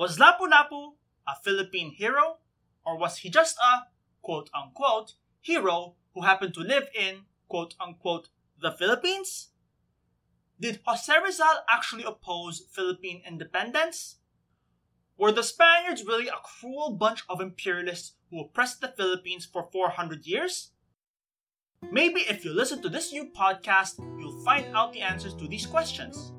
Was Lapu-Lapu a Philippine hero, or was he just a quote unquote hero who happened to live in quote unquote the Philippines? Did Jose Rizal actually oppose Philippine independence? Were the Spaniards really a cruel bunch of imperialists who oppressed the Philippines for 400 years? Maybe if you listen to this new podcast, you'll find out the answers to these questions.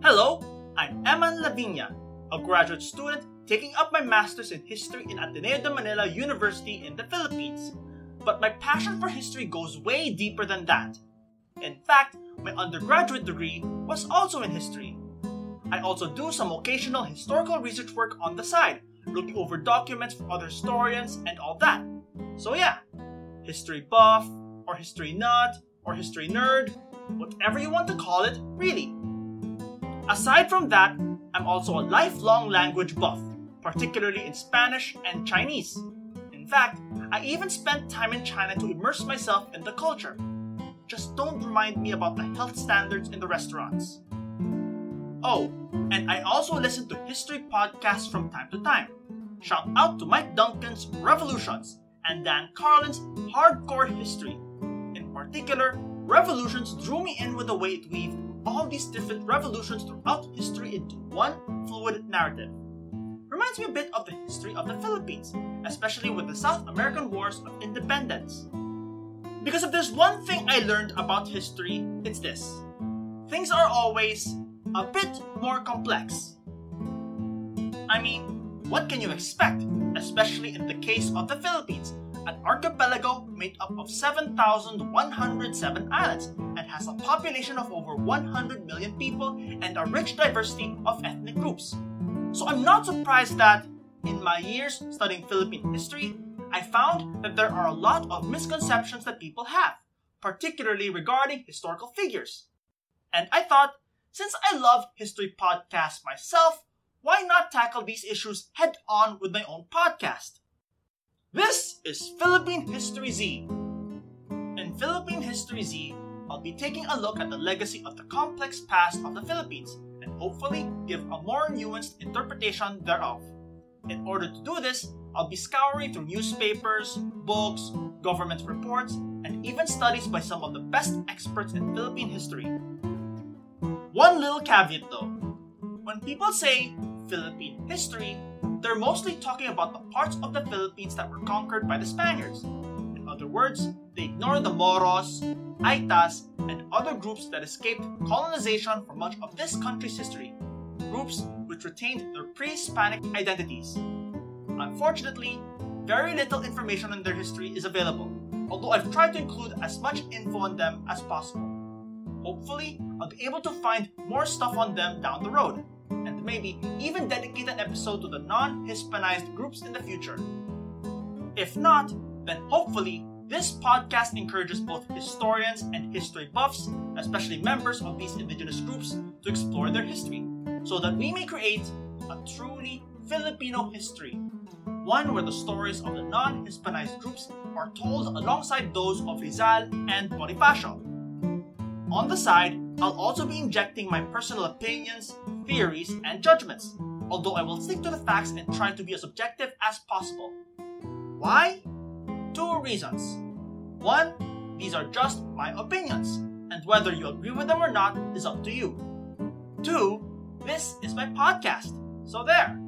Hello, I'm Eman Lavinia, a graduate student taking up my master's in history in Ateneo de Manila University in the Philippines. But my passion for history goes way deeper than that. In fact, my undergraduate degree was also in history. I also do some occasional historical research work on the side, looking over documents from other historians and all that. So yeah, history buff, or history nut, or history nerd, whatever you want to call it, really. Aside from that, I'm also a lifelong language buff, particularly in Spanish and Chinese. In fact, I even spent time in China to immerse myself in the culture. Just don't remind me about the health standards in the restaurants. Oh, and I also listen to history podcasts from time to time. Shout out to Mike Duncan's Revolutions and Dan Carlin's Hardcore History. In particular, Revolutions drew me in with the way it weaved all these different revolutions throughout history into one fluid narrative. Reminds me a bit of the history of the Philippines, especially with the South American Wars of Independence. Because if there's one thing I learned about history, it's this things are always a bit more complex. I mean, what can you expect, especially in the case of the Philippines, an archipelago made up of 7,107 islands and has a population of over 100 million people and a rich diversity of ethnic groups. So I'm not surprised that, in my years studying Philippine history, I found that there are a lot of misconceptions that people have, particularly regarding historical figures. And I thought, since I love history podcasts myself, why not tackle these issues head on with my own podcast? This is Philippine History Z. In Philippine History Z, I'll be taking a look at the legacy of the complex past of the Philippines and hopefully give a more nuanced interpretation thereof. In order to do this, I'll be scouring through newspapers, books, government reports, and even studies by some of the best experts in Philippine history. One little caveat though when people say Philippine history, they're mostly talking about the parts of the Philippines that were conquered by the Spaniards. In other words, they ignore the Moros, Aitas, and other groups that escaped colonization for much of this country's history, groups which retained their pre Hispanic identities. Unfortunately, very little information on their history is available, although I've tried to include as much info on them as possible. Hopefully, I'll be able to find more stuff on them down the road maybe even dedicate an episode to the non Hispanized groups in the future. If not, then hopefully this podcast encourages both historians and history buffs, especially members of these indigenous groups, to explore their history, so that we may create a truly Filipino history. One where the stories of the non Hispanized groups are told alongside those of Rizal and Bonifacio. On the side, I'll also be injecting my personal opinions, theories, and judgments, although I will stick to the facts and try to be as objective as possible. Why? Two reasons. One, these are just my opinions, and whether you agree with them or not is up to you. Two, this is my podcast, so there.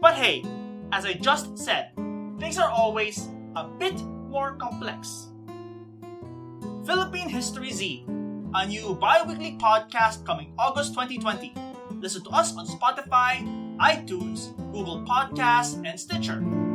But hey, as I just said, things are always a bit more complex. Philippine History Z, a new bi weekly podcast coming August 2020. Listen to us on Spotify, iTunes, Google Podcasts, and Stitcher.